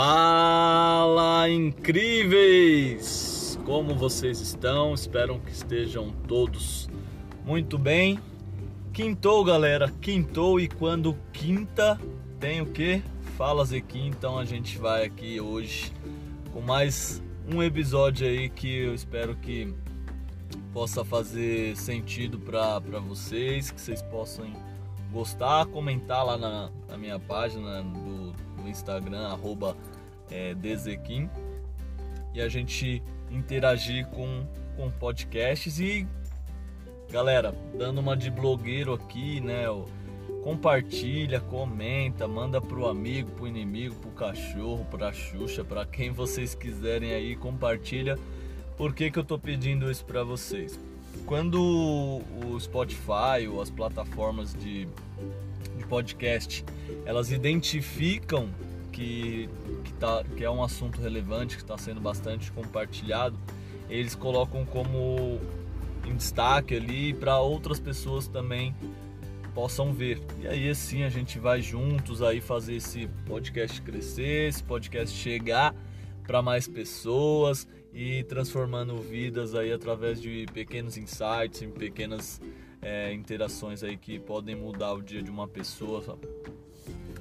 Fala incríveis! Como vocês estão? Espero que estejam todos muito bem. Quintou, galera, quintou e quando quinta tem o que? Fala Zequim, então a gente vai aqui hoje com mais um episódio aí que eu espero que possa fazer sentido para vocês, que vocês possam gostar, comentar lá na, na minha página do, do Instagram, arroba é, Dezequim, e a gente interagir com, com podcasts e galera, dando uma de blogueiro aqui, né? Compartilha, comenta, manda pro amigo, pro inimigo, pro cachorro, pra Xuxa, pra quem vocês quiserem aí, compartilha. Por que, que eu tô pedindo isso para vocês? Quando o Spotify ou as plataformas de podcast elas identificam que, que, tá, que é um assunto relevante, que está sendo bastante compartilhado, eles colocam como em destaque ali para outras pessoas também possam ver. E aí assim a gente vai juntos aí fazer esse podcast crescer, esse podcast chegar para mais pessoas e transformando vidas aí através de pequenos insights, em pequenas é, interações aí que podem mudar o dia de uma pessoa,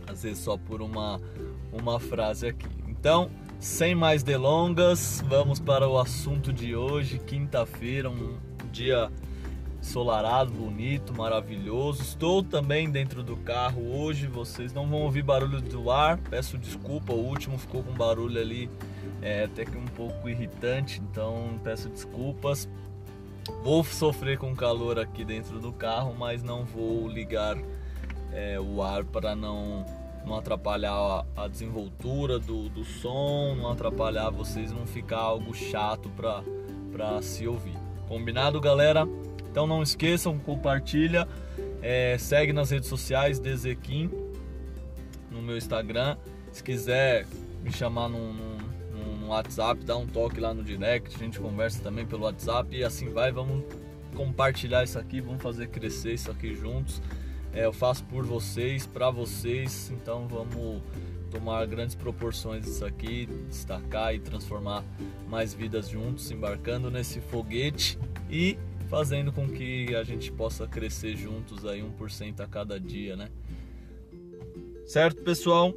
às vezes só por uma, uma frase aqui. Então, sem mais delongas, vamos para o assunto de hoje, quinta-feira, um dia ensolarado, bonito, maravilhoso. Estou também dentro do carro hoje, vocês não vão ouvir barulho do ar, peço desculpa, o último ficou com barulho ali é até que um pouco irritante, então peço desculpas. Vou sofrer com calor aqui dentro do carro, mas não vou ligar é, o ar para não, não atrapalhar a, a desenvoltura do, do som, não atrapalhar vocês, não ficar algo chato para se ouvir. Combinado, galera? Então não esqueçam, compartilha, é, segue nas redes sociais, Dezequim, no meu Instagram. Se quiser me chamar num WhatsApp, dá um toque lá no direct, a gente conversa também pelo WhatsApp e assim vai, vamos compartilhar isso aqui, vamos fazer crescer isso aqui juntos. É, eu faço por vocês, para vocês, então vamos tomar grandes proporções isso aqui, destacar e transformar mais vidas juntos, embarcando nesse foguete e fazendo com que a gente possa crescer juntos aí 1% a cada dia, né? Certo, pessoal?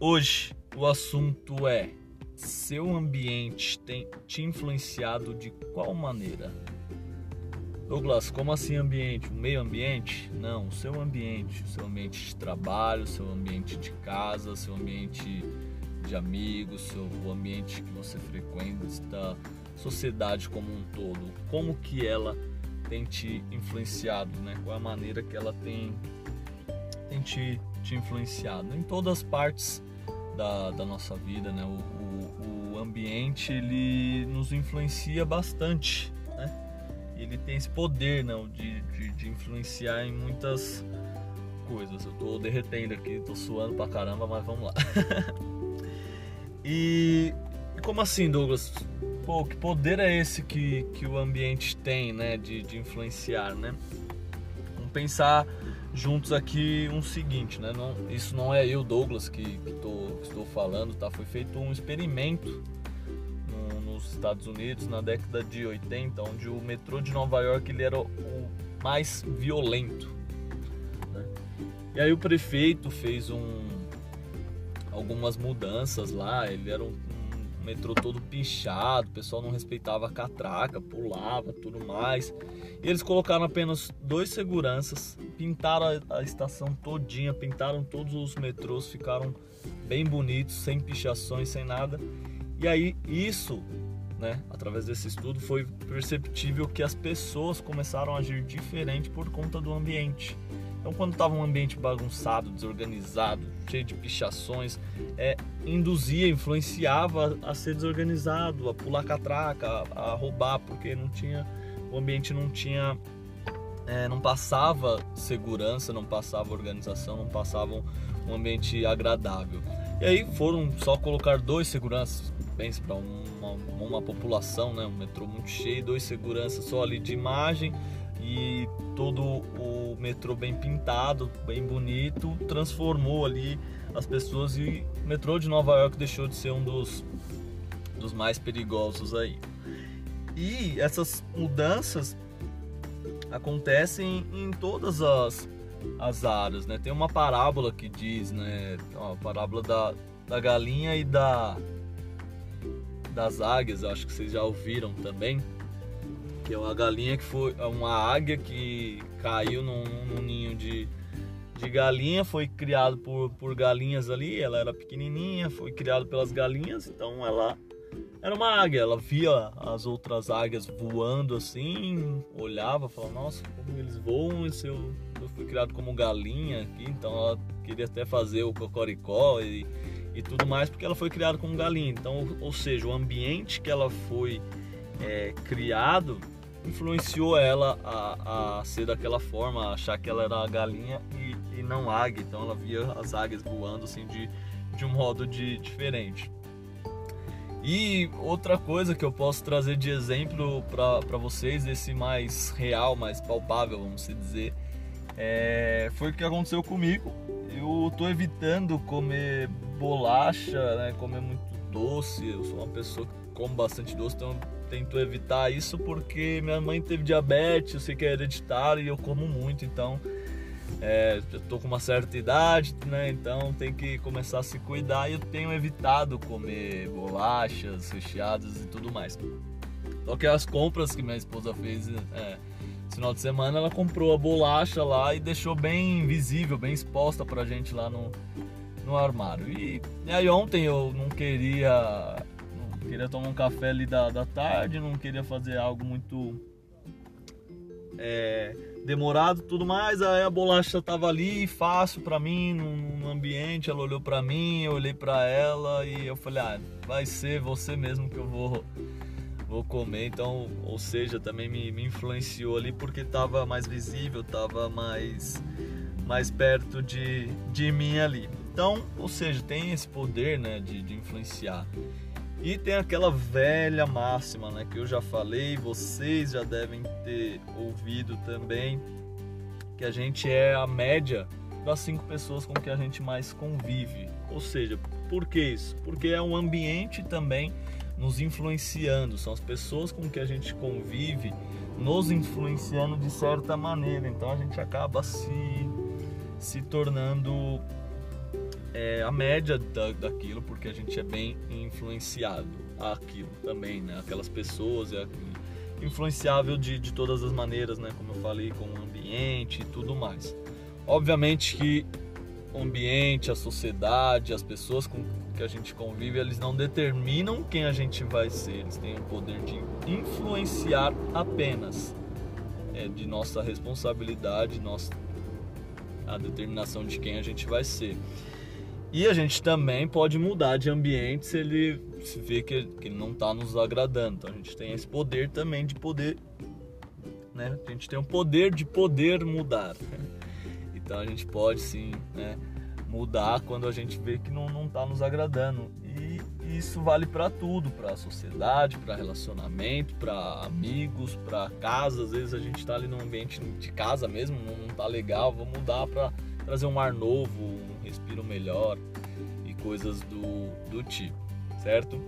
Hoje o assunto é seu ambiente tem te influenciado de qual maneira? Douglas, como assim ambiente? O meio ambiente? Não, o seu ambiente, o seu ambiente de trabalho, o seu ambiente de casa, o seu ambiente de amigos, seu, o ambiente que você frequenta, sociedade como um todo. Como que ela tem te influenciado, né? Qual é a maneira que ela tem, tem te, te influenciado? Em todas as partes da, da nossa vida, né? O, o, ambiente ele nos influencia bastante, né? Ele tem esse poder, não, de, de, de influenciar em muitas coisas. Eu tô derretendo aqui, tô suando pra caramba, mas vamos lá. e, e, como assim, Douglas? Pô, que poder é esse que, que o ambiente tem, né? De, de influenciar, né? Vamos pensar juntos aqui um seguinte, né? Não, isso não é eu, Douglas, que, que, tô, que estou falando, tá? Foi feito um experimento Estados Unidos na década de 80, onde o metrô de Nova York ele era o mais violento. Né? E aí o prefeito fez um, algumas mudanças lá, ele era um, um metrô todo pichado, o pessoal não respeitava a catraca, pulava, tudo mais. E eles colocaram apenas dois seguranças, pintaram a, a estação todinha, pintaram todos os metrôs, ficaram bem bonitos, sem pichações, sem nada. E aí isso, né, através desse estudo, foi perceptível que as pessoas começaram a agir diferente por conta do ambiente. Então, quando estava um ambiente bagunçado, desorganizado, cheio de pichações, é, induzia, influenciava a ser desorganizado, a pular catraca, a, a roubar, porque não tinha o ambiente não tinha é, não passava segurança, não passava organização, não passava um ambiente agradável. E aí foram só colocar dois seguranças, pense para uma, uma população, né, um metrô muito cheio, dois seguranças só ali de imagem e todo o metrô bem pintado, bem bonito, transformou ali as pessoas e o metrô de Nova York deixou de ser um dos, dos mais perigosos aí. E essas mudanças acontecem em todas as, as áreas, né? Tem uma parábola que diz, né? A parábola da, da galinha e da das águias, acho que vocês já ouviram também, que é uma galinha que foi uma águia que caiu num, num ninho de, de galinha, foi criado por, por galinhas ali, ela era pequenininha, foi criado pelas galinhas, então ela era uma águia, ela via as outras águias voando assim, olhava, falava, nossa, como eles voam, esse eu, eu fui criado como galinha aqui, então ela queria até fazer o cocoricó e, e tudo mais, porque ela foi criada como galinha. Então, ou seja, o ambiente que ela foi é, criado influenciou ela a, a, ser daquela forma, a achar que ela era galinha e, e não águia. Então ela via as águias voando assim de, de um modo de, diferente. E outra coisa que eu posso trazer de exemplo para vocês, esse mais real, mais palpável, vamos dizer, é, foi o que aconteceu comigo. Eu tô evitando comer bolacha, né, comer muito doce. Eu sou uma pessoa que come bastante doce, então tento evitar isso porque minha mãe teve diabetes, eu sei que é hereditário e eu como muito, então é, eu tô com uma certa idade, né? Então tem que começar a se cuidar e eu tenho evitado comer bolachas, recheadas e tudo mais. Só que as compras que minha esposa fez é, esse final de semana, ela comprou a bolacha lá e deixou bem visível, bem exposta pra gente lá no, no armário. E, e aí ontem eu não queria. Não queria tomar um café ali da, da tarde, não queria fazer algo muito. É, demorado tudo mais, aí a bolacha tava ali, fácil para mim, no, ambiente, ela olhou para mim, eu olhei para ela e eu falei, ah, vai ser você mesmo que eu vou vou comer, então, ou seja, também me, me influenciou ali porque tava mais visível, tava mais mais perto de, de mim ali. Então, ou seja, tem esse poder, né, de, de influenciar. E tem aquela velha máxima, né, que eu já falei, vocês já devem ter ouvido também, que a gente é a média das cinco pessoas com que a gente mais convive. Ou seja, por que isso? Porque é um ambiente também nos influenciando, são as pessoas com que a gente convive nos influenciando de certa maneira. Então a gente acaba se, se tornando é, a média da, daquilo, porque a gente é bem influenciado aquilo também, né? Aquelas pessoas, é influenciável de, de todas as maneiras, né? Como eu falei, com o ambiente e tudo mais. Obviamente que o ambiente, a sociedade, as pessoas com que a gente convive, eles não determinam quem a gente vai ser, eles têm o poder de influenciar apenas. É de nossa responsabilidade, nossa a determinação de quem a gente vai ser. E a gente também pode mudar de ambiente se ele se vê que, que não está nos agradando. Então a gente tem esse poder também de poder, né? A gente tem o poder de poder mudar. Então a gente pode sim, né? Mudar quando a gente vê que não está nos agradando. E isso vale para tudo, para a sociedade, para relacionamento, para amigos, para casa. Às vezes a gente está ali no ambiente de casa mesmo, não, não tá legal, vamos mudar para trazer um ar novo, um respiro melhor e coisas do, do tipo, certo?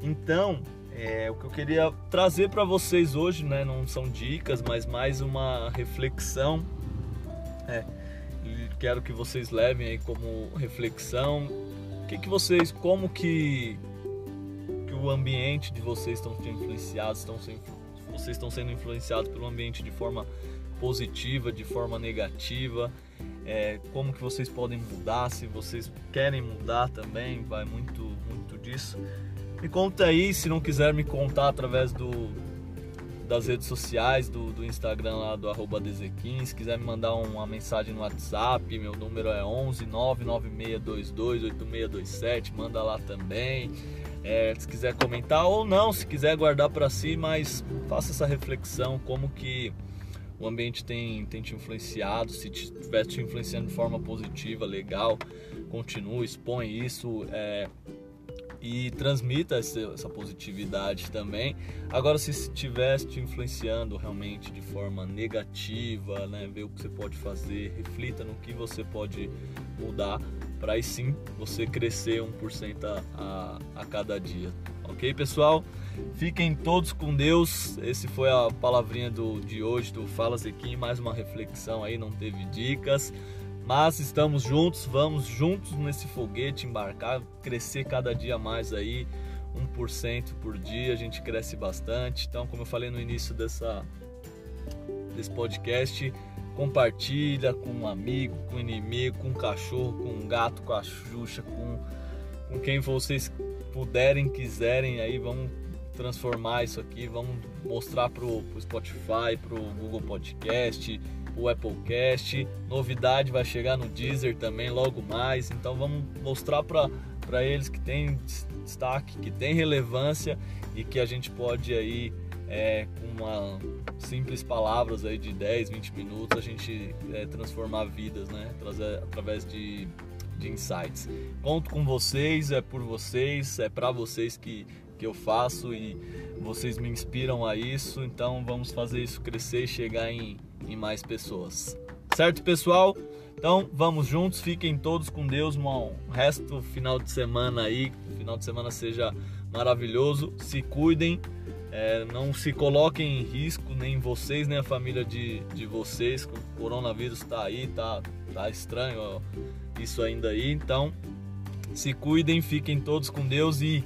Então, é, o que eu queria trazer para vocês hoje, né, não são dicas, mas mais uma reflexão. É, quero que vocês levem aí como reflexão. O que, que vocês, como que, que o ambiente de vocês estão sendo influenciados, estão sendo, vocês estão sendo influenciados pelo ambiente de forma positiva, de forma negativa é, como que vocês podem mudar, se vocês querem mudar também, vai muito, muito disso. Me conta aí, se não quiser me contar através do, das redes sociais, do, do Instagram lá do arroba DZ15, se quiser me mandar uma mensagem no WhatsApp, meu número é 11 99622 8627, manda lá também. É, se quiser comentar ou não, se quiser guardar para si, mas faça essa reflexão como que o ambiente tem, tem te influenciado, se estiver te influenciando de forma positiva, legal, continue, expõe isso. É, e transmita essa positividade também. Agora, se estivesse te influenciando realmente de forma negativa, né, ver o que você pode fazer, reflita no que você pode mudar para aí sim você crescer 1% a, a, a cada dia. Ok, pessoal? Fiquem todos com Deus. Esse foi a palavrinha do, de hoje do Fala Zequim. Mais uma reflexão aí, não teve dicas. Mas estamos juntos, vamos juntos nesse foguete embarcar, crescer cada dia mais aí, 1% por dia, a gente cresce bastante. Então, como eu falei no início dessa, desse podcast, compartilha com um amigo, com um inimigo, com um cachorro, com um gato, com a Xuxa, com, com quem vocês puderem, quiserem, aí vamos transformar isso aqui, vamos mostrar pro, pro Spotify, pro Google Podcast, o Applecast, novidade vai chegar no Deezer também logo mais, então vamos mostrar para eles que tem destaque, que tem relevância e que a gente pode aí é, com uma simples palavras aí de 10, 20 minutos, a gente é, transformar vidas, né? Trazer, através de, de insights. Conto com vocês, é por vocês, é para vocês que, que eu faço e vocês me inspiram a isso, então vamos fazer isso crescer e chegar em, em mais pessoas. Certo, pessoal? Então vamos juntos, fiquem todos com Deus, um resto final de semana aí, final de semana seja maravilhoso, se cuidem é, não se coloquem em risco, nem vocês, nem a família de, de vocês. O coronavírus está aí, tá, tá estranho ó, isso ainda aí. Então, se cuidem, fiquem todos com Deus e